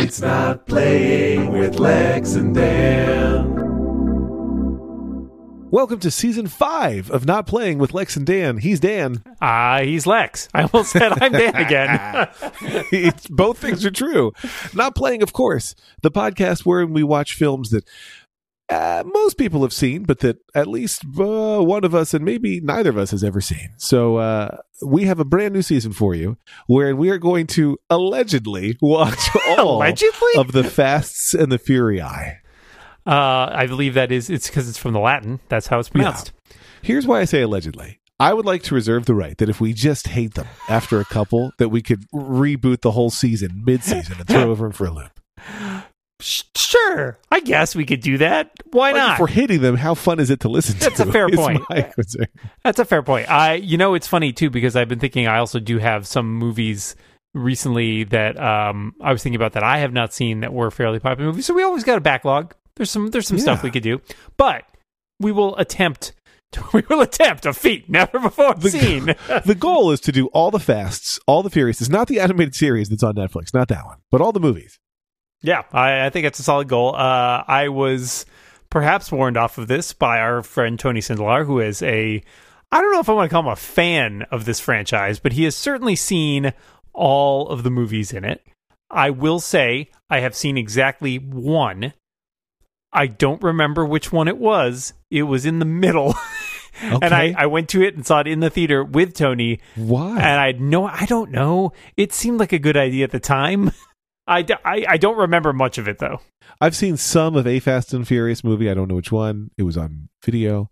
It's not playing with Lex and Dan. Welcome to season five of Not Playing with Lex and Dan. He's Dan. Ah, he's Lex. I almost said I'm Dan again. It's- both things are true. Not Playing, of course, the podcast wherein we watch films that uh, most people have seen, but that at least uh, one of us and maybe neither of us has ever seen. So uh, we have a brand new season for you wherein we are going to allegedly watch all Allegedly? of the Fasts and the Fury. Uh, I believe that is it's because it's from the Latin. That's how it's pronounced. Here's why I say allegedly. I would like to reserve the right that if we just hate them after a couple, that we could reboot the whole season mid-season and throw over them for a loop. Sure, I guess we could do that. Why Like, not? if we're hating them, how fun is it to listen to? That's a fair point. That's a fair point. I, you know, it's funny too because I've been thinking I also do have some movies recently that um I was thinking about that I have not seen that were fairly popular movies. So we always got a backlog. There's some there's some stuff we could do, but we will attempt. We will attempt a feat never before The- seen. the goal is to do all the fasts, all the furious. It's not the animated series that's on Netflix, not that one, but all the movies. Yeah, I, I think it's a solid goal. Uh, I was perhaps warned off of this by our friend Tony Sindelar, who is a, I don't know if I want to call him a fan of this franchise, but he has certainly seen all of the movies in it. I will say I have seen exactly one. I don't remember which one it was. It was in the middle. and I, I went to it and saw it in the theater with Tony Why? and I no, I don't know. It seemed like a good idea at the time. I, I, I don't remember much of it though. I've seen some of a Fast and Furious movie. I don't know which one. It was on video.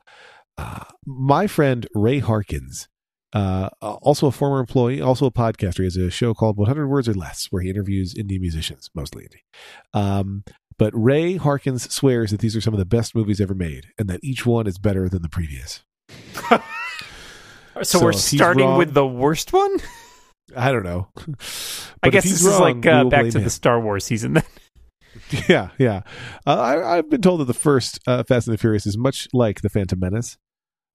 Uh, my friend Ray Harkins, uh, also a former employee, also a podcaster, he has a show called 100 Words or Less, where he interviews indie musicians, mostly indie. Um, but Ray Harkins swears that these are some of the best movies ever made, and that each one is better than the previous. So, So we're starting wrong- with the worst one. I don't know. I guess this is like uh, back to him. the Star Wars season. Then. Yeah, yeah. Uh, I, I've been told that the first uh, Fast and the Furious is much like the Phantom Menace.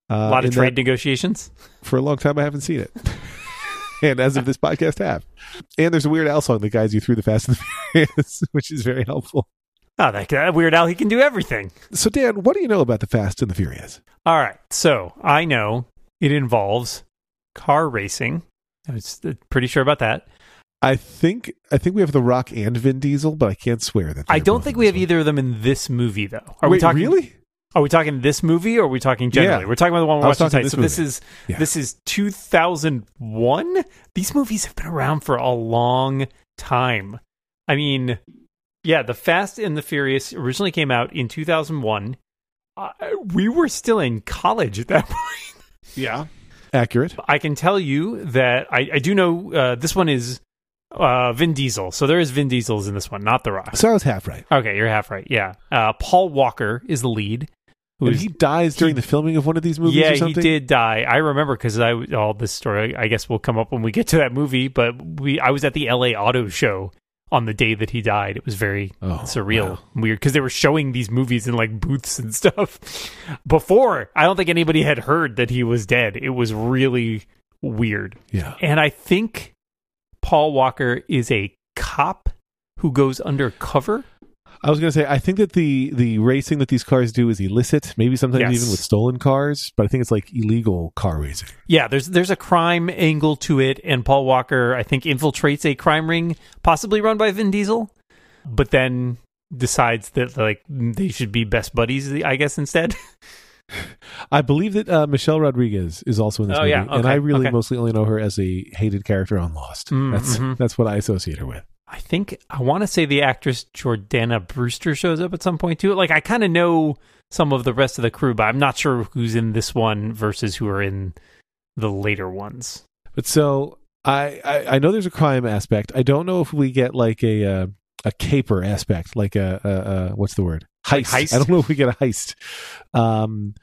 Uh, a lot of trade negotiations. for a long time I haven't seen it. and as of this podcast have. And there's a Weird Al song that guides you through the Fast and the Furious, which is very helpful. Oh, that guy, Weird Al, he can do everything. So Dan, what do you know about the Fast and the Furious? All right, so I know it involves car racing. I was uh, pretty sure about that. I think I think we have The Rock and Vin Diesel, but I can't swear that. I don't think we have one. either of them in this movie, though. Are we talking really? Are we talking this movie or are we talking generally? Yeah. We're talking about the one we're watching tonight. this So this movie. is Yeah. this is 2001. These movies have been around for a long time. I mean, yeah, The Fast and the Furious originally came out in 2001. Uh, we were still in college at that point. Yeah. Accurate. I can tell you that I, I do know uh, this one is uh, Vin Diesel. So there is Vin Diesel's in this one, not The Rock. So I was half right. Okay, you're half right. Yeah. Uh, Paul Walker is the lead. who And he dies during the filming of one of these movies yeah, or he did die. I remember because I all this story. I guess will come up when we get to that movie. But we, I was at the L.A. Auto Show on the day that he died. It was very Oh, surreal, wow. weird because they were showing these movies in like booths and stuff. Before, I don't think anybody had heard that he was dead. It was really weird, Yeah. and I think Paul Walker is a cop who goes undercover. I was going to say, I think that the the racing that these cars do is illicit, maybe sometimes Yes. even with stolen cars, but I think it's like illegal car racing. Yeah, there's there's a crime angle to it, and Paul Walker, I think, infiltrates a crime ring, possibly run by Vin Diesel, but then decides that like they should be best buddies, I guess, instead. I believe that uh, Michelle Rodriguez is also in this Oh, movie, yeah, and I really okay. mostly only know her as a hated character on Lost. Mm, that's mhm. that's what I associate her with. I think I want to say the actress Jordana Brewster shows up at some point too. Like I kind of know some of the rest of the crew, but I'm not sure who's in this one versus who are in the later ones. But so I, I I know there's a crime aspect. I don't know if we get like a uh, a caper aspect, like a, a, a what's the word Like heist. heist? I don't know if we get a heist. Um,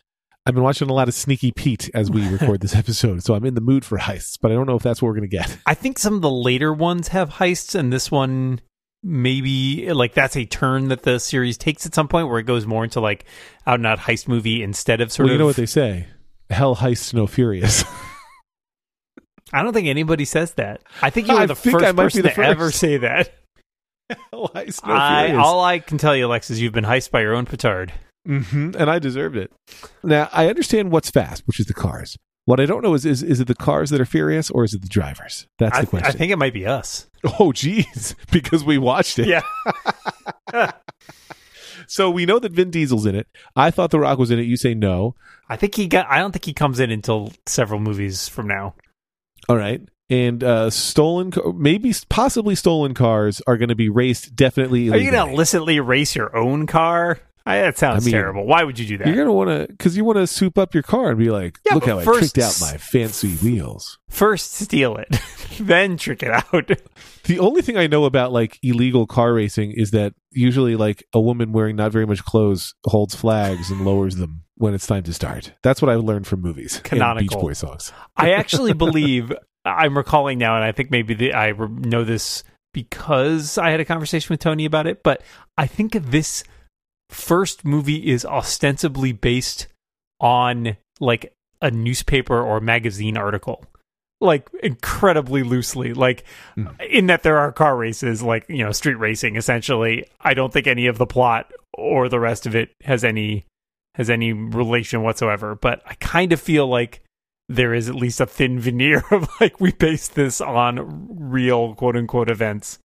I've been watching a lot of Sneaky Pete as we record this episode, so I'm in the mood for heists. But I don't know if that's what we're gonna get. I think some of the later ones have heists, and this one maybe like that's a turn that the series takes at some point where it goes more into like out and out heist movie instead of sort well, you of know what they say: "Hell heists, no furious." I don't think anybody says that. I think you I were the I first be person the to ever say that. Hell heist, no I, furious. all I can tell you, Alex, is you've been heist by your own petard. Hmm and I deserved it. Now I understand what's fast, which is the cars. What I don't know is is is it the cars that are furious or is it the drivers? That's I, the question. I think it might be us. oh, geez, because we watched it. Yeah. So we know that Vin Diesel's in it. I thought The Rock was in it. You say no. I think he got. I don't think he comes in until several movies from now. All right. And uh, stolen, maybe possibly stolen cars are going to be raced definitely. Are you going to illegally. illicitly race your own car? I, that sounds I mean, terrible. Why would you do that? You're going to want to because you want to soup up your car and be like, Yeah, look how I tricked out my fancy wheels. First, steal it, then trick it out. The only thing I know about like illegal car racing is that usually like a woman wearing not very much clothes holds flags and lowers them when it's time to start. That's what I learned from movies and Beach Boy songs. I actually believe I'm recalling now, and I think maybe the, I know this because I had a conversation with Tony about it. But I think this first movie is ostensibly based on like a newspaper or magazine article. Like incredibly loosely, like Hmm. in that there are car races, like you know, street racing. Essentially, I don't think any of the plot or the rest of it has any has any relation whatsoever. But I kind of feel like there is at least a thin veneer of like we based this on real quote unquote events.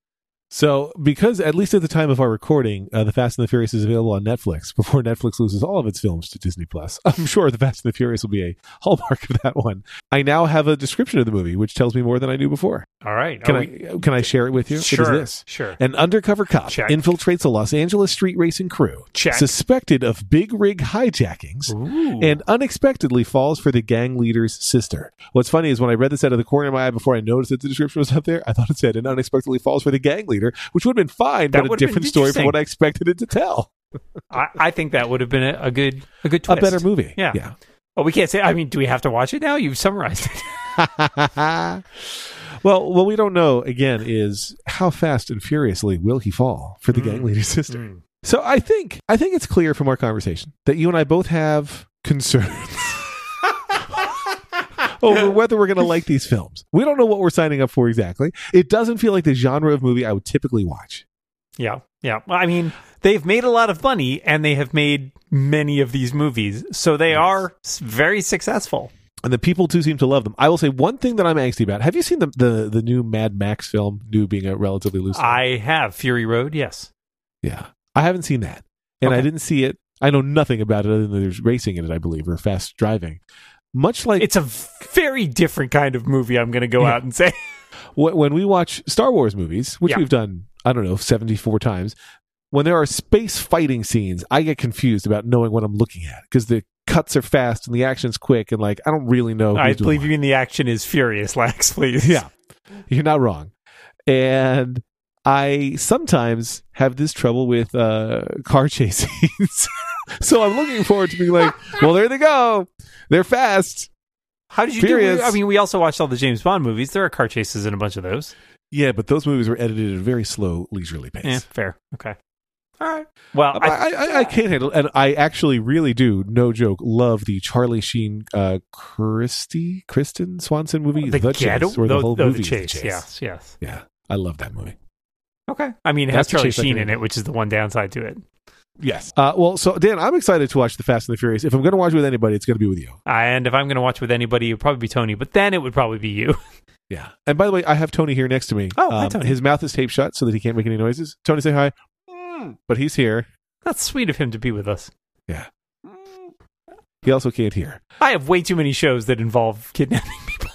So, because at least at the time of our recording, uh, The Fast and the Furious is available on Netflix before Netflix loses all of its films to Disney Plus. I'm sure The Fast and the Furious will be a hallmark of that one. I now have a description of the movie, which tells me more than I knew before. All right, Can I we- can I share it with you? Sure, What is this? sure. An undercover cop Check. infiltrates a Los Angeles street racing crew, Check. suspected of big rig hijackings, Ooh. and unexpectedly falls for the gang leader's sister. What's funny is when I read this out of the corner of my eye before I noticed that the description was up there, I thought it said and unexpectedly falls for the gang leader, which would have been fine, That but a would have been different story from what I expected it to tell. I, I think that would have been a, a good a good twist. A better movie. Yeah. Yeah. Oh, we can't say. I mean, do we have to watch it now? You've summarized it. well, what we don't know again is how fast and furiously will he fall for the Mm. gang leader's sister. Mm. So I think I think it's clear from our conversation that you and I both have concerns over whether we're going to like these films. We don't know what we're signing up for exactly. It doesn't feel like the genre of movie I would typically watch. Yeah, yeah. I mean, they've made a lot of money, and they have made many of these movies, so they are very successful. And the people too seem to love them. I will say one thing that I'm angsty about. Have you seen the the, the new Mad Max film? New being a relatively loose. I have Fury Road. Yes. Yeah. I haven't seen that. And I didn't see it. I know nothing about it other than there's racing in it, I believe, or fast driving. Much like It's a very different kind of movie. I'm going to go Yeah. out and say. when we watch Star Wars movies, which Yeah. we've done, I don't know, 74 times, when there are space fighting scenes, I get confused about knowing what I'm looking at because the cuts are fast and the action's quick and like I don't really know. I believe you mean the action is furious, Lex. Please. Yeah. You're not wrong. And I sometimes have this trouble with uh, car chases, so I'm looking forward to being like, well, there they go. They're fast. How did you Furious. do? I mean, we also watched all the James Bond movies. There are car chases in a bunch of those. Yeah, but those movies were edited at a very slow, leisurely pace. Yeah, fair. Okay. All right. Well, I, I, I, I can't handle, and I actually really do, no joke, love the Charlie Sheen, uh, Christy, Kristen Swanson movie, the, The ghetto, Chase, or the the, whole the movie is chase. Yes, yes. Yeah, I love that movie. Okay. I mean, it That's the Charlie Sheen in it, which is the one downside to it. Yes. Uh, well, so Dan, I'm excited to watch The Fast and the Furious. If I'm going to watch with anybody, it's going to be with you. And if I'm going to watch with anybody, it would probably be Tony, but then it would probably be you. Yeah. And by the way, I have Tony here next to me. Um, Oh, hi, Tony. His mouth is taped shut so that he can't make any noises. Tony, say hi. But he's here. That's sweet of him to be with us. Yeah. He also can't hear. I have way too many shows that involve kidnapping people.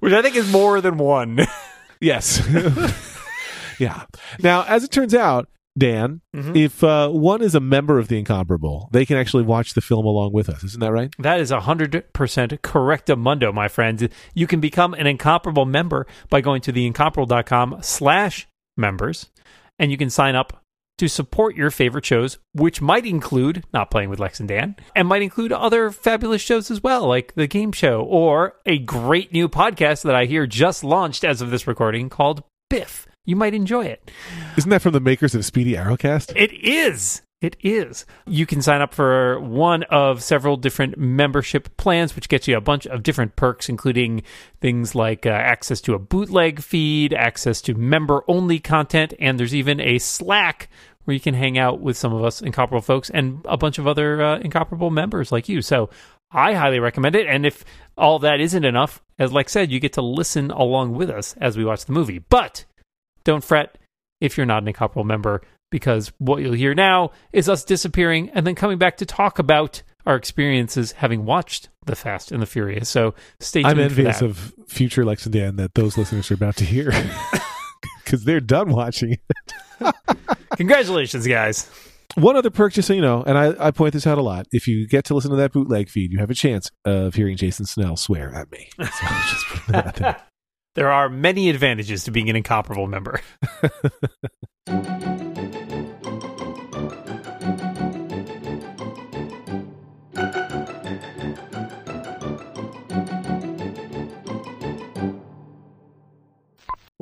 Which I think is more than one. Yes. yeah. Now, as it turns out, Dan, Mhm. if uh, one is a member of the Incomparable, they can actually watch the film along with us. Isn't that right? That is 100% correct, correctamundo, my friends. You can become an Incomparable member by going to theincomparable.com slash members, and you can sign up to support your favorite shows, which might include Not Playing with Lex and Dan, and might include other fabulous shows as well, like The Game Show, or a great new podcast that I hear just launched as of this recording called Biff. You might enjoy it. Isn't that from the makers of Speedy Arrowcast? It is. It is. You can sign up for one of several different membership plans, which gets you a bunch of different perks, including things like uh, access to a bootleg feed, access to member only content, and there's even a Slack where you can hang out with some of us incomparable folks and a bunch of other uh, incomparable members like you. So I highly recommend it. And if all that isn't enough, as like said, you get to listen along with us as we watch the movie. But don't fret if you're not an incomparable member because what you'll hear now is us disappearing and then coming back to talk about our experiences having watched The Fast and the Furious. So stay tuned I'm envious of future Lex and Dan that those listeners are about to hear because they're done watching it. Congratulations, guys. One other perk, just so you know, and I, I point this out a lot. If you get to listen to that bootleg feed, you have a chance of hearing Jason Snell swear at me. So There are many advantages to being an incomparable member.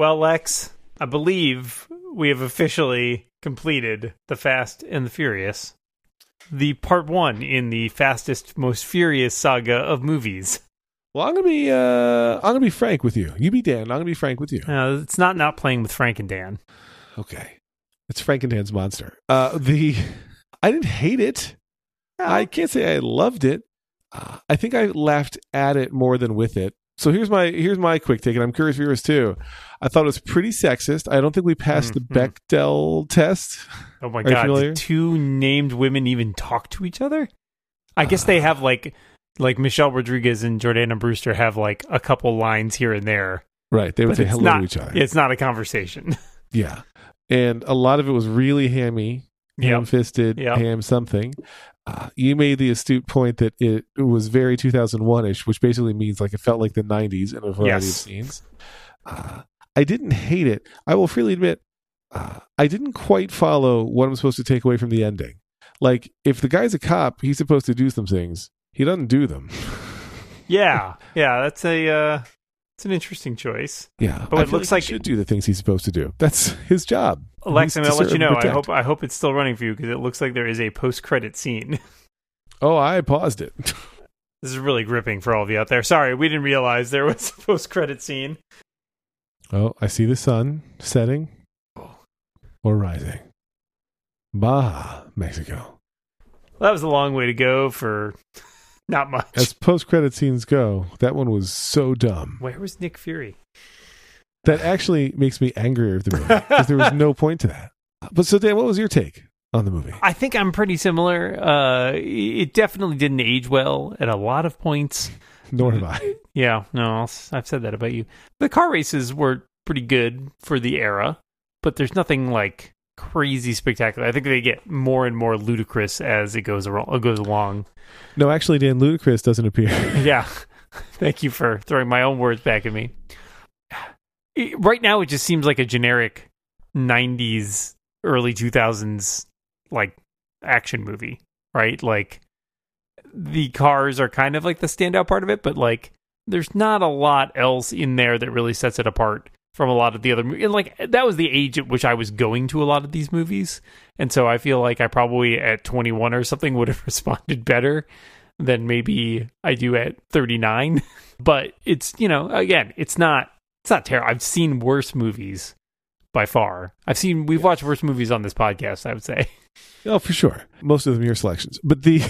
Well, Lex, I believe we have officially completed The Fast and the Furious, the part one in the fastest, most furious saga of movies. Well, I'm gonna be uh, I'm gonna be frank with you. You be Dan. I'm gonna be frank with you. Uh, it's not not playing with Frank and Dan. Okay, it's Frank and Dan's monster. Uh, the I didn't hate it. I can't say I loved it. Uh, I think I laughed at it more than with it. So here's my here's my quick take, and I'm curious for yours too. I thought it was pretty sexist. I don't think we passed Mhm. the Bechdel test. Oh my god! Two named women even talk to each other? I guess they have like like Michelle Rodriguez and Jordana Brewster have like a couple lines here and there. Right, they would say hello not- to each other. It's not a conversation. Yeah, and a lot of it was really hammy, ham fisted, Yep. ham something. Uh, you made the astute point that it, it was very 2001 ish, which basically means like it felt like the 90s in a variety of scenes. Uh, I didn't hate it. I will freely admit, uh, I didn't quite follow what I'm supposed to take away from the ending. Like, if the guy's a cop, he's supposed to do some things. He doesn't do them. yeah, yeah. That's a uh, it's an interesting choice. yeah, But I it looks he like- should do the things he's supposed to do. That's his job. Alexa, I'm let you know. I hope I hope it's still running for you because it looks like there is a post credit scene. Oh, I paused it. this is really gripping for all of you out there. Sorry, we didn't realize there was a post credit scene. Oh, I see the sun setting or rising. Baja, Mexico. Well, that was a long way to go for not much. As post credit scenes go, that one was so dumb. Where was Nick Fury? That actually makes me angrier at the movie because there was no point to that. But so, Dan, what was your take on the movie? I think I'm pretty similar. Uh, it definitely didn't age well at a lot of points. Nor have I. Yeah, no, I've said that about you. The car races were pretty good for the era, but there's nothing like crazy spectacular. I think they get more and more ludicrous as it goes ar- goes along. No, actually, Dan Ludacris doesn't appear. Yeah, thank you for throwing my own words back at me. Right now, it just seems like a generic '90s, early 2000s like action movie, right? Like the cars are kind of like the standout part of it, but like there's not a lot else in there that really sets it apart from a lot of the other movies. And like that was the age at which I was going to a lot of these movies, and so I feel like I probably at 21 or something would have responded better than maybe I do at 39. but it's you know again, it's not it's not terrible. I've seen worse movies by far. I've seen we've watched worse movies on this podcast. I would say. Oh, for sure. Most of them your selections. But the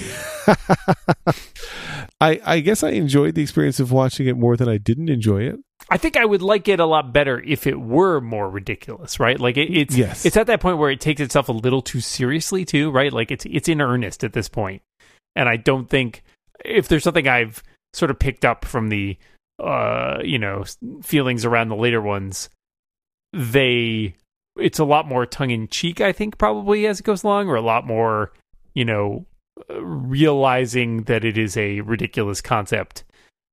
I I guess I enjoyed the experience of watching it more than I didn't enjoy it. I think I would like it a lot better if it were more ridiculous, right? Like it, it's Yes. it's at that point where it takes itself a little too seriously too, right? Like it's it's in earnest at this point. And I don't think if there's something I've sort of picked up from the uh, you know, feelings around the later ones, they it's a lot more tongue in cheek, I think probably as it goes along or a lot more, you know, realizing that it is a ridiculous concept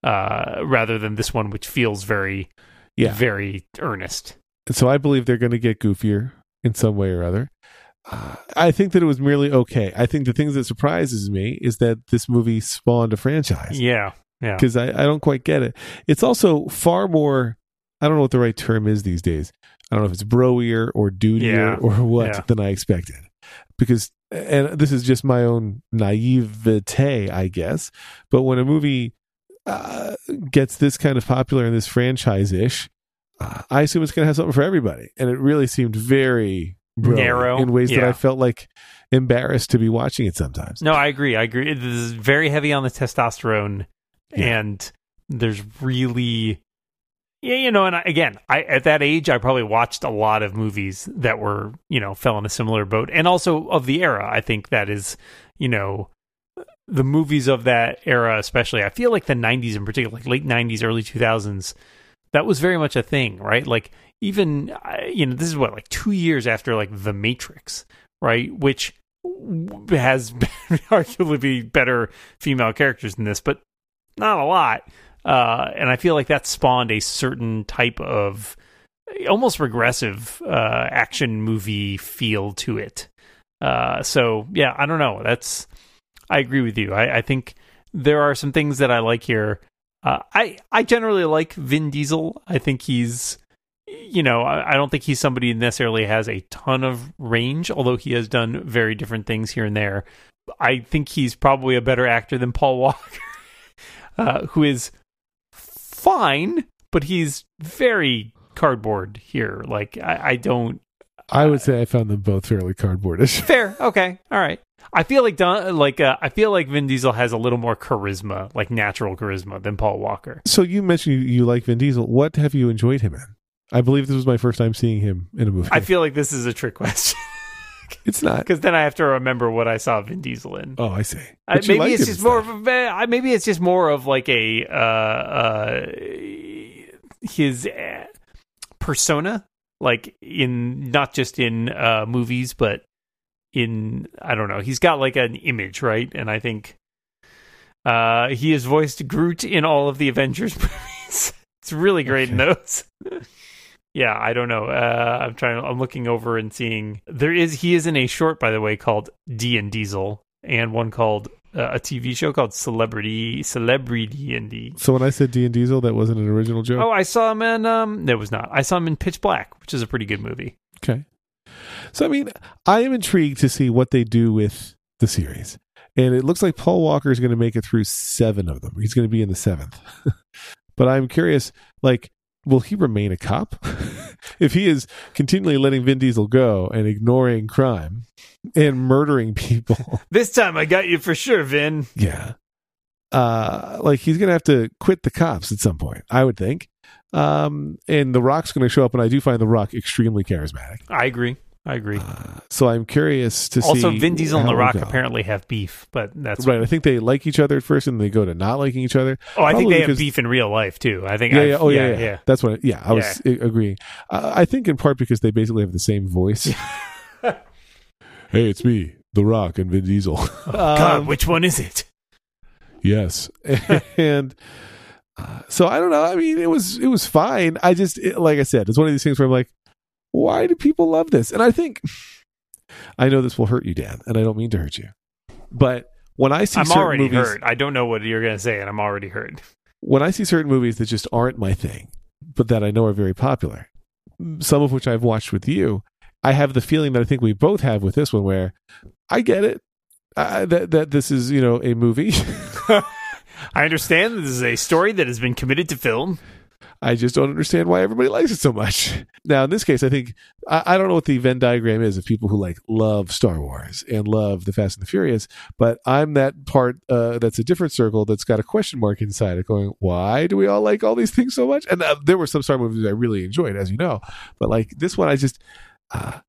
uh, rather than this one, which feels very, Yeah. very earnest. And so I believe they're going to get goofier in some way or other. uh, I think that it was merely okay. I think the things that surprises me is that this movie spawned a franchise Yeah. Yeah. because I, I don't quite get it. It's also far more. I don't know what the right term is these days. I don't know if it's broier or dudier Yeah. or what Yeah. than I expected. Because and this is just my own naivete, I guess. But when a movie uh, gets this kind of popular and this franchise ish, uh, I assume it's going to have something for everybody. And it really seemed very Narrow, in ways that. I felt like embarrassed to be watching it sometimes. No, I agree. I agree. This is very heavy on the testosterone, Yeah. and there's really, yeah, you know. And I, again, I at that age, I probably watched a lot of movies that were, you know, fell in a similar boat, and also of the era. I think that is, you know, the movies of that era, especially. I feel like the '90s in particular, like late '90s, early 2000s, that was very much a thing, right? Like even, you know, this is what like two years after like The Matrix, right? Which has arguably better female characters than this, but not a lot. Uh, and I feel like that spawned a certain type of almost regressive uh, action movie feel to it. Uh, so yeah, I don't know. That's I agree with you. I, I think there are some things that I like here. Uh, I I generally like Vin Diesel. I think he's you know I, I don't think he's somebody necessarily has a ton of range, although he has done very different things here and there. I think he's probably a better actor than Paul Walker, uh, who is fine, but he's very cardboard here. Like I, I don't I would say I found them both fairly cardboardish. fair. Okay, all right. I feel like Don, like uh, I feel like Vin Diesel has a little more charisma, like natural charisma, than Paul Walker. So you mentioned you, you like Vin Diesel. What have you enjoyed him in? I believe this was my first time seeing him in a movie. I feel like this is a trick question it's not. because then I have to remember what I saw Vin Diesel in. Oh, I see. I, maybe liked it's just more of a I- maybe it's just more of like a uh, uh, his uh, persona, like in not just in uh, movies, but in I don't know. He's got like an image, right? And I think uh, he has voiced Groot in all of the Avengers movies. it's really great in Okay. those. yeah, I don't know. Uh, I'm trying. I'm looking over and seeing there is. He is in a short, by the way, called D and Diesel, and one called uh, a TV show called Celebrity Celebrity D and D. So when I said D and Diesel, that wasn't an original joke. Oh, I saw him in. Um, no, it was not. I saw him in Pitch Black, which is a pretty good movie. Okay. So I mean, I am intrigued to see what they do with the series. And it looks like Paul Walker is going to make it through seven of them. He's going to be in the seventh. but I'm curious, like, will he remain a cop? if he is continually letting Vin Diesel go and ignoring crime and murdering people, This time I got you for sure, Vin. yeah. Uh like he's gonna have to quit the cops at some point, I would think. Um and The Rock's gonna show up and I do find The Rock extremely charismatic. I agree. I agree. Uh, so I'm curious to also, see. Also, Vin Diesel and The Rock apparently have beef, but that's right. I think they like each other at first, and they go to not liking each other. Oh, I think they have beef in real life too. I think. Yeah, yeah. Oh, yeah, yeah. yeah. That's what. Yeah, I was agreeing. Uh, I think in part because they basically have the same voice. hey, it's me, The Rock, and Vin Diesel. God, Um, which one is it? yes, and. uh, So I don't know. I mean, it was it was fine. I just it, like I said, it's one of these things where I'm like, why do people love this? And I think I know this will hurt you, Dan, and I don't mean to hurt you, but when I see I'm certain already movies, hurt. I don't know what you're going to say, and I'm already hurt. when I see certain movies that just aren't my thing, but that I know are very popular, some of which I've watched with you, I have the feeling that I think we both have with this one, where I get it uh, that that this is you know a movie. I understand this is a story that has been committed to film. I just don't understand why everybody likes it so much. Now, in this case, I think I, I don't know what the Venn diagram is of people who like love Star Wars and love the Fast and the Furious, but I'm that part uh, that's a different circle that's got a question mark inside it, going, "Why do we all like all these things so much?" And uh, there were some Star movies I really enjoyed, as you know, but like this one, I just. Uh,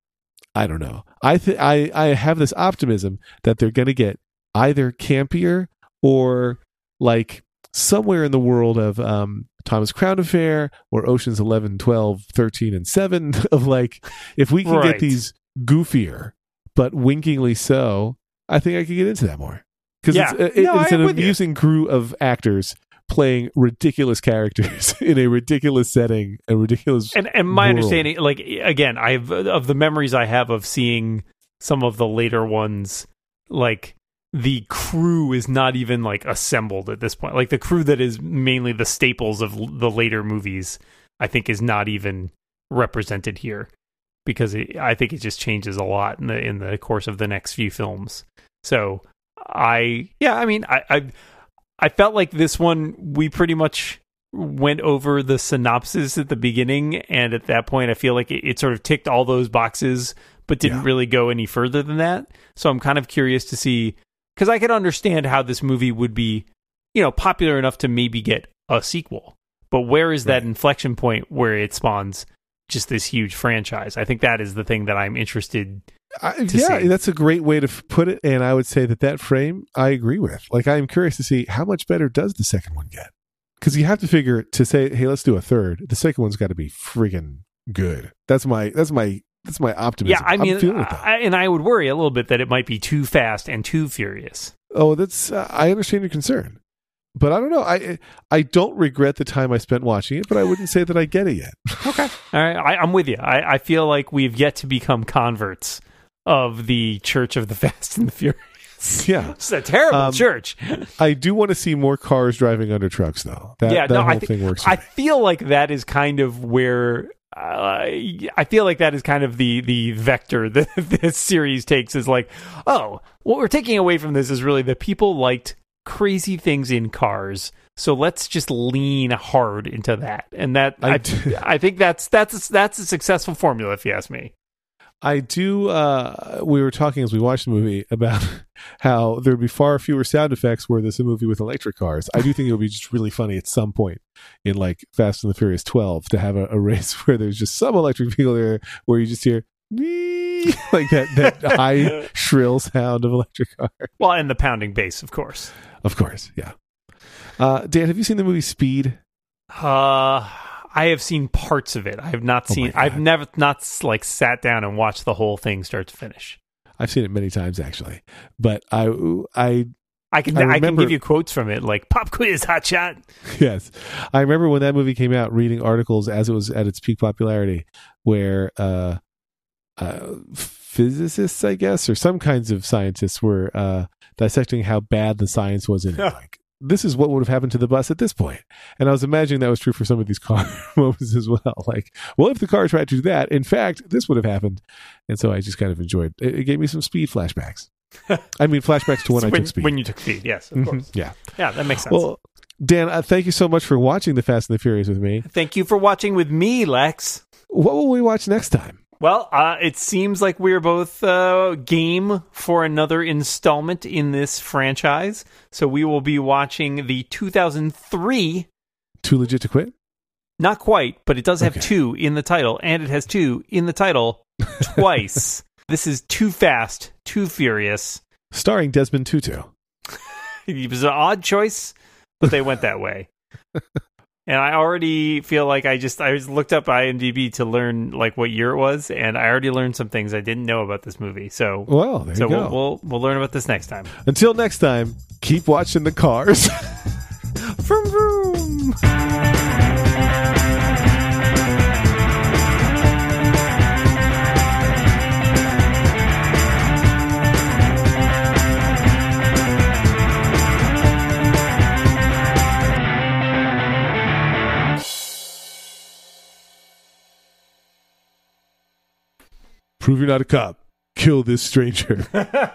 I don't know. I th- I I have this optimism that they're going to get either campier or like somewhere in the world of um, Thomas Crown Affair or Oceans 11, 12, 13, and 7 of like, if we can Right. get these goofier, but winkingly so, I think I could get into that more. Because Yeah. it's, it- No, it's an with you. amusing crew of actors playing ridiculous characters in a ridiculous setting, a ridiculous. And and my world. understanding, like again, I've of the memories I have of seeing some of the later ones, like the crew is not even like assembled at this point. Like the crew that is mainly the staples of l- the later movies, I think is not even represented here because it, I think it just changes a lot in the in the course of the next few films. So I yeah, I mean I I, I felt like this one we pretty much went over the synopsis at the beginning and at that point I feel like it, it sort of ticked all those boxes but didn't Yeah. really go any further than that. So I'm kind of curious to see because I could understand how this movie would be, you know, popular enough to maybe get a sequel. But where is that inflection point where it spawns just this huge franchise? I think that is the thing that I'm interested. I, yeah, see. that's a great way to f- put it. And I would say that that frame I agree with. Like, I am curious to see how much better does the second one get? Because you have to figure to say, hey, let's do a third. The second one's got to be friggin' good. That's my that's my that's my optimism. Yeah, I mean, I'm feeling it. I, and I would worry a little bit that it might be too fast and too furious. oh, that's uh, I understand your concern, but I don't know. I I don't regret the time I spent watching it, but I wouldn't say that I get it yet. Okay, all right, I, I'm with you. I, I feel like we've yet to become converts of the Church of the Fast and the Furious. yeah, It's a terrible Um, church. I do want to see more cars driving under trucks, though. That, yeah, that no, whole I thi- thing works. I me. feel like that is kind of where uh, I feel like that is kind of the the vector that this series takes is like, oh, what we're taking away from this is really that people liked crazy things in cars. So let's just lean hard into that, and that I think that's that's that's a successful formula, if you ask me. I do. Uh, we were talking as we watched the movie about how there would be far fewer sound effects were this a movie with electric cars. I do think it would be just really funny at some point in like Fast and the Furious 12 to have a, a race where there's just some electric vehicle there where you just hear like that that high shrill sound of electric car. Well, and the pounding bass, of course. Of course, yeah. Uh, Dan, have you seen the movie Speed? Uh, I have seen parts of it. I have not Oh seen. my I've never not like sat down and watched the whole thing start to finish. I've seen it many times actually, but I I I can I I, can give you quotes from it, like pop quiz, hot shot. yes i remember when that movie came out reading articles as it was at its peak popularity where uh, uh physicists i guess or some kinds of scientists were uh dissecting how bad the science was in it like this is what would have happened to the bus at this point and i was imagining that was true for some of these car moments as well like well if the car tried to do that in fact this would have happened and so i just kind of enjoyed it, it gave me some speed flashbacks i mean flashbacks to when i took speed when you took speed, yes, of Mhm. course. yeah Yeah, that makes sense. well dan uh, thank you so much for watching the fast and the furious with me Thank you for watching with me, Lex. What will we watch next time? Well, uh, it seems like we're both uh, game for another installment in this franchise. So we will be watching the 2003 Too legit to quit? Not quite, but it does have Okay. two in the title, and it has two in the title twice. this is Too Fast, Too Furious. Starring Desmond Tutu. It was an odd choice, but they went that way. and I already feel like I just I just looked up IMDb to learn like what year it was, and I already learned some things I didn't know about this movie. So, Well, there so you go. we'll, we'll we'll learn about this next time. Until next time, keep watching the cars. Vroom, vroom. Prove you're not a cop. Kill this stranger.